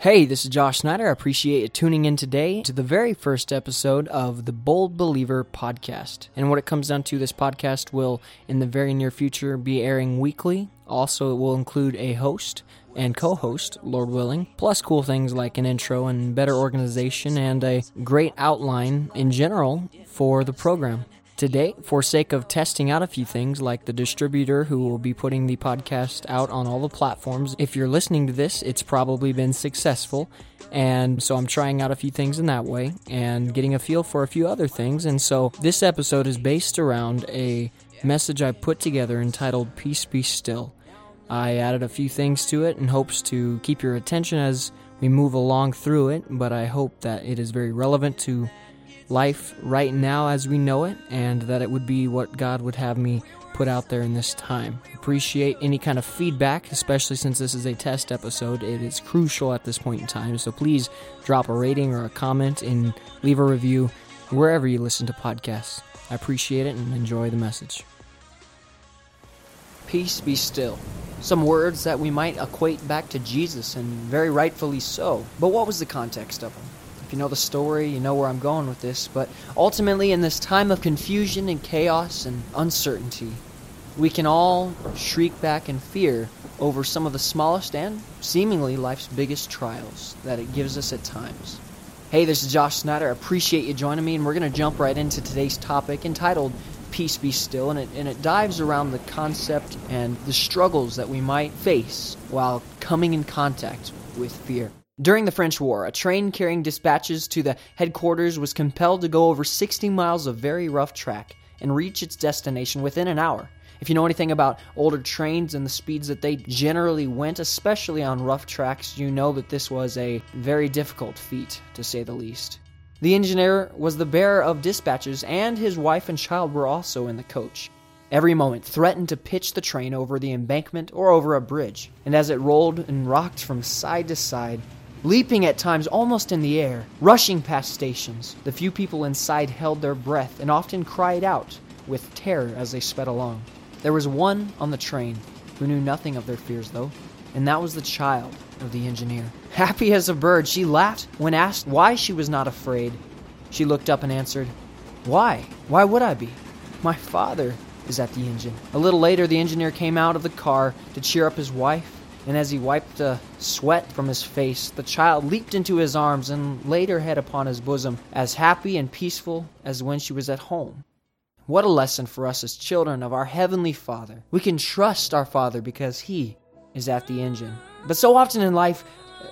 Hey, this is Josh Snyder. I appreciate you tuning in today to the very first episode of the Bold Believer podcast. And what it comes down to, this podcast will, in the very near future, be airing weekly. Also, it will include a host and co host, Lord willing, plus cool things like an intro and better organization and a great outline in general for the program. Today, for sake of testing out a few things like the distributor who will be putting the podcast out on all the platforms, if you're listening to this, it's probably been successful. And so I'm trying out a few things in that way and getting a feel for a few other things. And so this episode is based around a message I put together entitled Peace Be Still. I added a few things to it in hopes to keep your attention as we move along through it, but I hope that it is very relevant to life right now as we know it, and that it would be what God would have me put out there in this time. Appreciate any kind of feedback, especially since this is a test episode. It is crucial at this point in time, so please drop a rating or a comment and leave a review wherever you listen to podcasts. I appreciate it and enjoy the message. Peace be still. Some words that we might equate back to Jesus, and very rightfully so. But what was the context of them? If you know the story, you know where I'm going with this. But ultimately, in this time of confusion and chaos and uncertainty, we can all shriek back in fear over some of the smallest and seemingly life's biggest trials that it gives us at times. Hey, this is Josh Snyder. I appreciate you joining me, and we're going to jump right into today's topic entitled Peace Be Still, and it, and it dives around the concept and the struggles that we might face while coming in contact with fear. During the French War, a train carrying dispatches to the headquarters was compelled to go over 60 miles of very rough track and reach its destination within an hour. If you know anything about older trains and the speeds that they generally went, especially on rough tracks, you know that this was a very difficult feat, to say the least. The engineer was the bearer of dispatches, and his wife and child were also in the coach. Every moment threatened to pitch the train over the embankment or over a bridge, and as it rolled and rocked from side to side, leaping at times almost in the air, rushing past stations. The few people inside held their breath and often cried out with terror as they sped along. There was one on the train who knew nothing of their fears, though, and that was the child of the engineer. Happy as a bird, she laughed when asked why she was not afraid. She looked up and answered, Why? Why would I be? My father is at the engine. A little later, the engineer came out of the car to cheer up his wife and as he wiped the sweat from his face, the child leaped into his arms and laid her head upon his bosom, as happy and peaceful as when she was at home. What a lesson for us as children of our Heavenly Father. We can trust our Father because He is at the engine. But so often in life,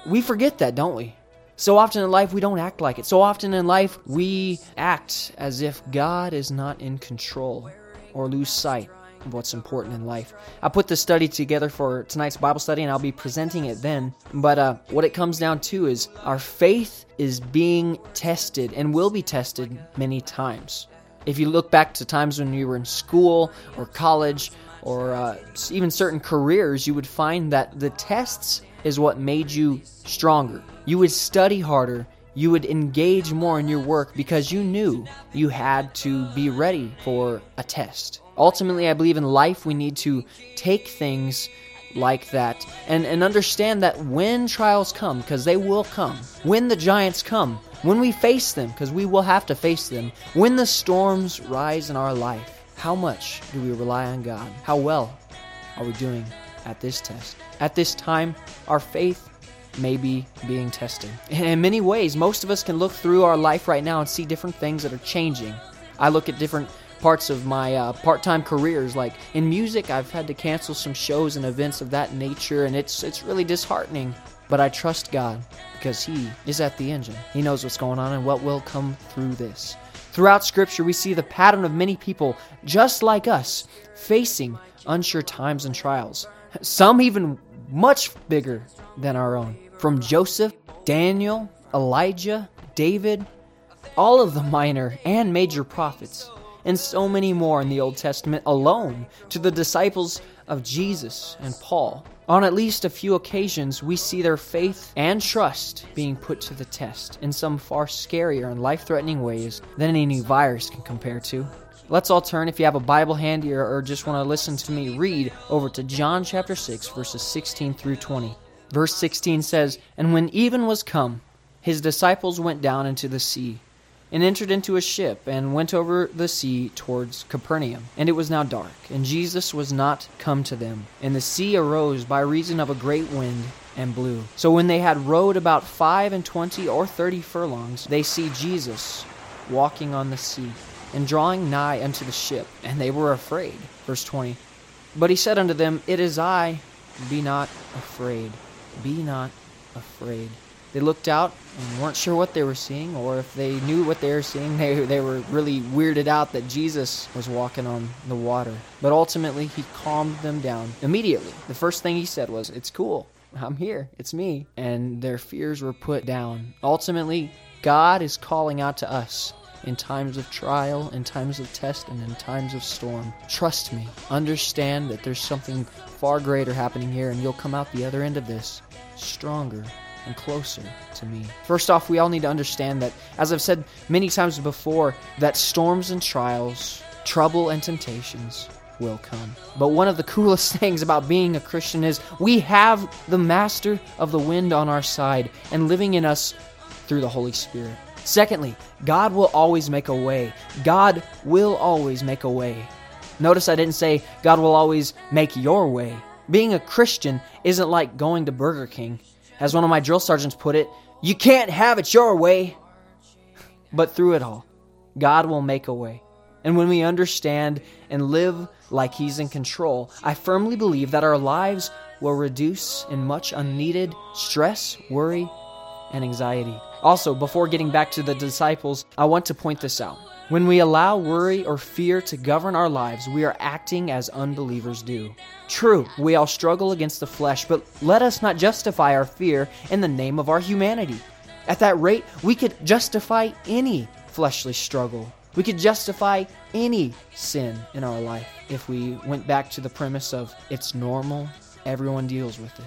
we forget that, don't we? So often in life, we don't act like it. So often in life, we act as if God is not in control or lose sight what's important in life. I put this study together for tonight's Bible study and I'll be presenting it then. But uh, what it comes down to is our faith is being tested and will be tested many times. If you look back to times when you were in school or college or uh, even certain careers, you would find that the tests is what made you stronger. You would study harder you would engage more in your work because you knew you had to be ready for a test. Ultimately, I believe in life we need to take things like that and, and understand that when trials come, because they will come, when the giants come, when we face them, because we will have to face them, when the storms rise in our life, how much do we rely on God? How well are we doing at this test? At this time, our faith may be being tested. In many ways, most of us can look through our life right now and see different things that are changing. I look at different parts of my uh, part-time careers like in music I've had to cancel some shows and events of that nature and it's it's really disheartening but I trust God because he is at the engine. He knows what's going on and what will come through this. Throughout scripture we see the pattern of many people just like us facing unsure times and trials. Some even much bigger than our own. From Joseph, Daniel, Elijah, David, all of the minor and major prophets and so many more in the Old Testament alone to the disciples of Jesus and Paul. On at least a few occasions, we see their faith and trust being put to the test in some far scarier and life threatening ways than any new virus can compare to. Let's all turn, if you have a Bible handy or, or just want to listen to me read, over to John chapter 6, verses 16 through 20. Verse 16 says, And when even was come, his disciples went down into the sea, and entered into a ship, and went over the sea towards Capernaum. And it was now dark, and Jesus was not come to them. And the sea arose by reason of a great wind, and blew. So when they had rowed about five and twenty or thirty furlongs, they see Jesus walking on the sea, and drawing nigh unto the ship, and they were afraid. Verse 20. But he said unto them, It is I, be not afraid. Be not afraid. They looked out and weren't sure what they were seeing, or if they knew what they were seeing, they, they were really weirded out that Jesus was walking on the water. But ultimately, he calmed them down immediately. The first thing he said was, It's cool. I'm here. It's me. And their fears were put down. Ultimately, God is calling out to us in times of trial, in times of test, and in times of storm. Trust me. Understand that there's something far greater happening here, and you'll come out the other end of this stronger and closer to me. First off, we all need to understand that, as I've said many times before, that storms and trials, trouble and temptations will come. But one of the coolest things about being a Christian is we have the master of the wind on our side and living in us through the Holy Spirit. Secondly, God will always make a way. God will always make a way. Notice I didn't say God will always make your way. Being a Christian isn't like going to Burger King. As one of my drill sergeants put it, you can't have it your way. But through it all, God will make a way. And when we understand and live like He's in control, I firmly believe that our lives will reduce in much unneeded stress, worry, and anxiety. Also, before getting back to the disciples, I want to point this out. When we allow worry or fear to govern our lives, we are acting as unbelievers do. True, we all struggle against the flesh, but let us not justify our fear in the name of our humanity. At that rate, we could justify any fleshly struggle. We could justify any sin in our life if we went back to the premise of it's normal, everyone deals with it.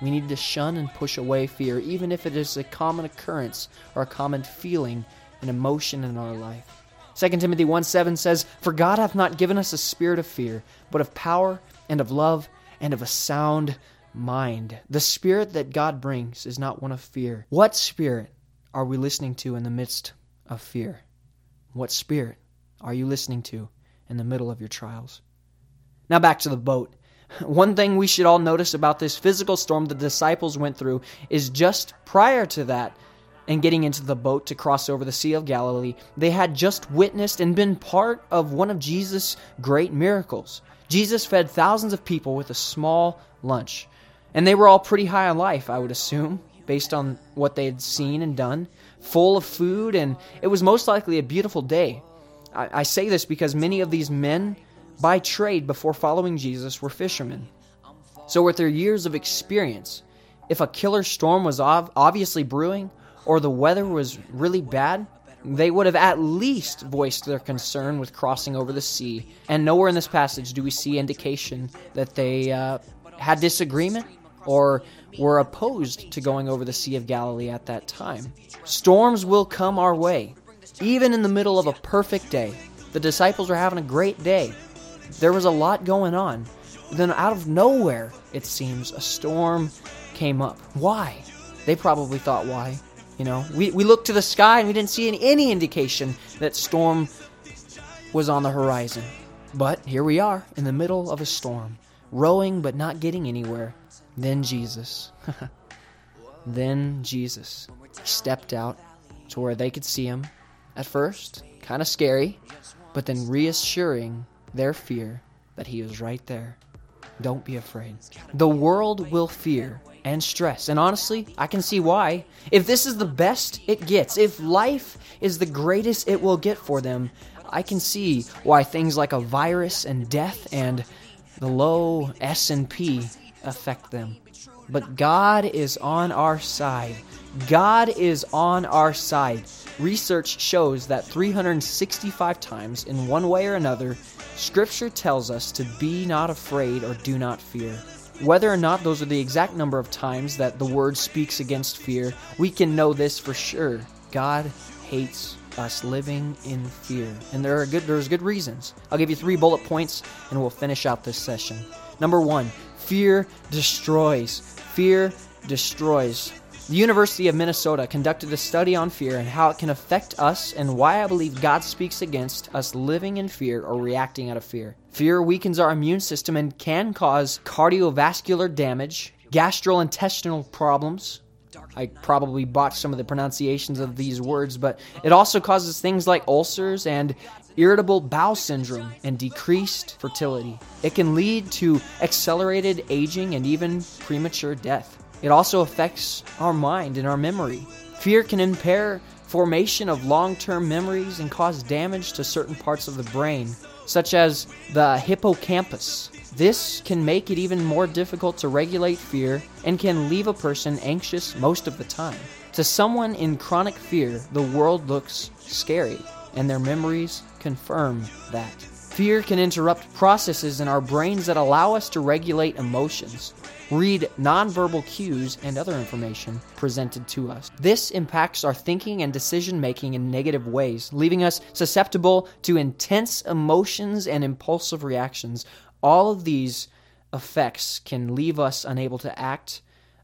We need to shun and push away fear, even if it is a common occurrence or a common feeling and emotion in our life. 2 Timothy 1 7 says, For God hath not given us a spirit of fear, but of power and of love and of a sound mind. The spirit that God brings is not one of fear. What spirit are we listening to in the midst of fear? What spirit are you listening to in the middle of your trials? Now back to the boat. One thing we should all notice about this physical storm the disciples went through is just prior to that, and getting into the boat to cross over the Sea of Galilee, they had just witnessed and been part of one of Jesus' great miracles. Jesus fed thousands of people with a small lunch. And they were all pretty high on life, I would assume, based on what they had seen and done, full of food, and it was most likely a beautiful day. I, I say this because many of these men, by trade before following Jesus, were fishermen. So, with their years of experience, if a killer storm was ov- obviously brewing, or the weather was really bad, they would have at least voiced their concern with crossing over the sea. And nowhere in this passage do we see indication that they uh, had disagreement or were opposed to going over the Sea of Galilee at that time. Storms will come our way, even in the middle of a perfect day. The disciples were having a great day. There was a lot going on. Then, out of nowhere, it seems, a storm came up. Why? They probably thought, why? You know, we, we looked to the sky and we didn't see any, any indication that storm was on the horizon. But here we are in the middle of a storm, rowing but not getting anywhere. Then Jesus. then Jesus stepped out to where they could see him. At first, kind of scary, but then reassuring their fear that he is right there. Don't be afraid. The world will fear and stress. And honestly, I can see why. If this is the best it gets, if life is the greatest it will get for them, I can see why things like a virus and death and the low S&P affect them. But God is on our side. God is on our side. Research shows that 365 times in one way or another, scripture tells us to be not afraid or do not fear. Whether or not those are the exact number of times that the word speaks against fear, we can know this for sure. God hates us living in fear. And there are good there's good reasons. I'll give you 3 bullet points and we'll finish out this session. Number 1, fear destroys. Fear destroys. The University of Minnesota conducted a study on fear and how it can affect us, and why I believe God speaks against us living in fear or reacting out of fear. Fear weakens our immune system and can cause cardiovascular damage, gastrointestinal problems. I probably botched some of the pronunciations of these words, but it also causes things like ulcers and irritable bowel syndrome and decreased fertility. It can lead to accelerated aging and even premature death. It also affects our mind and our memory. Fear can impair formation of long term memories and cause damage to certain parts of the brain, such as the hippocampus. This can make it even more difficult to regulate fear and can leave a person anxious most of the time. To someone in chronic fear, the world looks scary, and their memories confirm that. Fear can interrupt processes in our brains that allow us to regulate emotions read nonverbal cues and other information presented to us. This impacts our thinking and decision making in negative ways, leaving us susceptible to intense emotions and impulsive reactions. All of these effects can leave us unable to act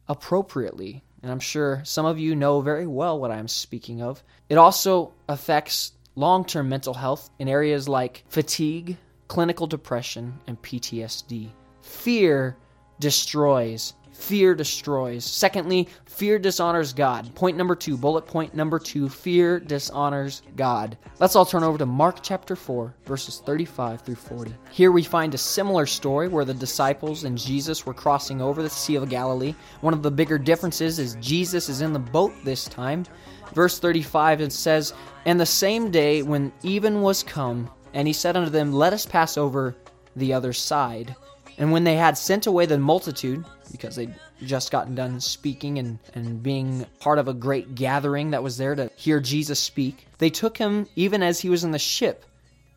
appropriately. And I'm sure some of you know very well what I'm speaking of. It also affects long term mental health in areas like fatigue, clinical depression, and PTSD. Fear destroys. Fear destroys. Secondly, fear dishonors God. Point number two, bullet point number two fear dishonors God. Let's all turn over to Mark chapter 4, verses 35 through 40. Here we find a similar story where the disciples and Jesus were crossing over the Sea of Galilee. One of the bigger differences is Jesus is in the boat this time. Verse 35 it says, And the same day when even was come, and he said unto them, Let us pass over the other side. And when they had sent away the multitude, because they'd just gotten done speaking and, and being part of a great gathering that was there to hear Jesus speak, they took him even as he was in the ship.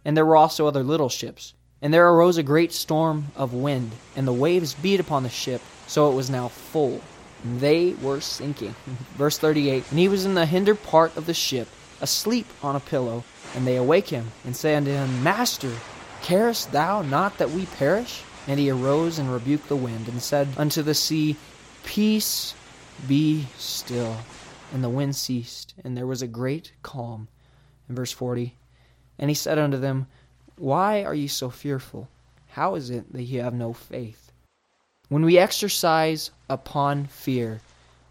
And there were also other little ships. And there arose a great storm of wind, and the waves beat upon the ship, so it was now full. And they were sinking. Verse 38 And he was in the hinder part of the ship, asleep on a pillow. And they awake him, and say unto him, Master, carest thou not that we perish? And he arose and rebuked the wind, and said unto the sea, Peace, be still. And the wind ceased, and there was a great calm. In verse 40, And he said unto them, Why are ye so fearful? How is it that ye have no faith? When we exercise upon fear,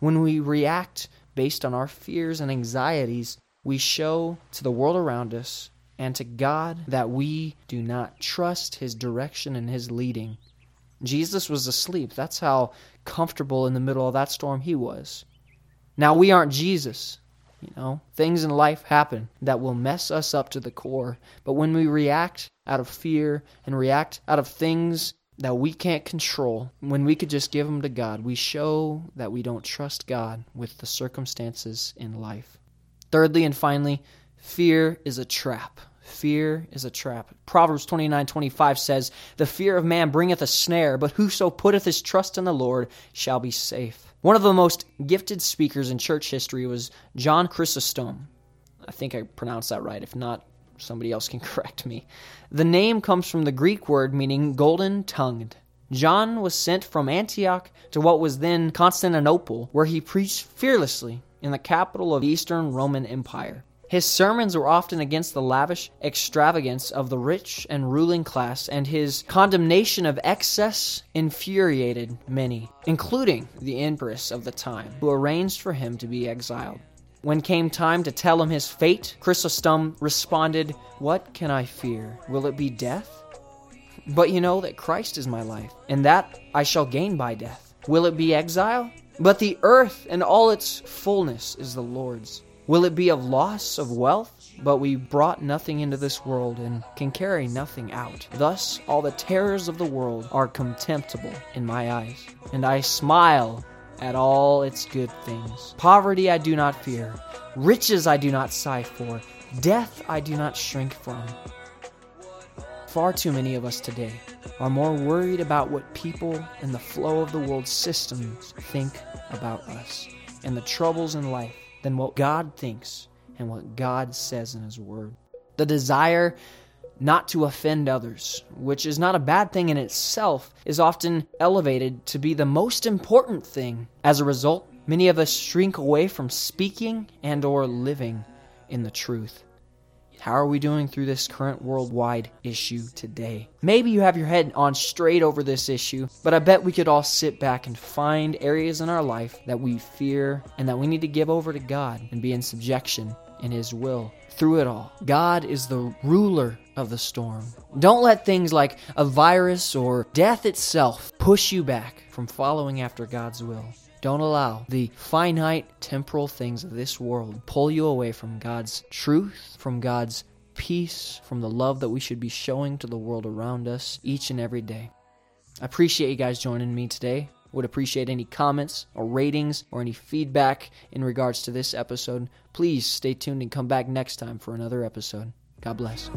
when we react based on our fears and anxieties, we show to the world around us and to God that we do not trust His direction and His leading. Jesus was asleep. That's how comfortable in the middle of that storm he was. Now, we aren't Jesus. You know, things in life happen that will mess us up to the core. But when we react out of fear and react out of things that we can't control, when we could just give them to God, we show that we don't trust God with the circumstances in life. Thirdly and finally, Fear is a trap. Fear is a trap. Proverbs 29 25 says, The fear of man bringeth a snare, but whoso putteth his trust in the Lord shall be safe. One of the most gifted speakers in church history was John Chrysostom. I think I pronounced that right. If not, somebody else can correct me. The name comes from the Greek word meaning golden tongued. John was sent from Antioch to what was then Constantinople, where he preached fearlessly in the capital of the Eastern Roman Empire. His sermons were often against the lavish extravagance of the rich and ruling class, and his condemnation of excess infuriated many, including the empress of the time, who arranged for him to be exiled. When came time to tell him his fate, Chrysostom responded, What can I fear? Will it be death? But you know that Christ is my life, and that I shall gain by death. Will it be exile? But the earth and all its fullness is the Lord's. Will it be of loss of wealth? But we brought nothing into this world and can carry nothing out. Thus, all the terrors of the world are contemptible in my eyes, and I smile at all its good things. Poverty I do not fear, riches I do not sigh for, death I do not shrink from. Far too many of us today are more worried about what people and the flow of the world's systems think about us and the troubles in life than what God thinks and what God says in His Word. The desire not to offend others, which is not a bad thing in itself, is often elevated to be the most important thing. As a result, many of us shrink away from speaking and or living in the truth. How are we doing through this current worldwide issue today? Maybe you have your head on straight over this issue, but I bet we could all sit back and find areas in our life that we fear and that we need to give over to God and be in subjection in His will through it all. God is the ruler of the storm. Don't let things like a virus or death itself push you back from following after God's will. Don't allow the finite temporal things of this world pull you away from God's truth, from God's peace, from the love that we should be showing to the world around us each and every day. I appreciate you guys joining me today. Would appreciate any comments or ratings or any feedback in regards to this episode. Please stay tuned and come back next time for another episode. God bless.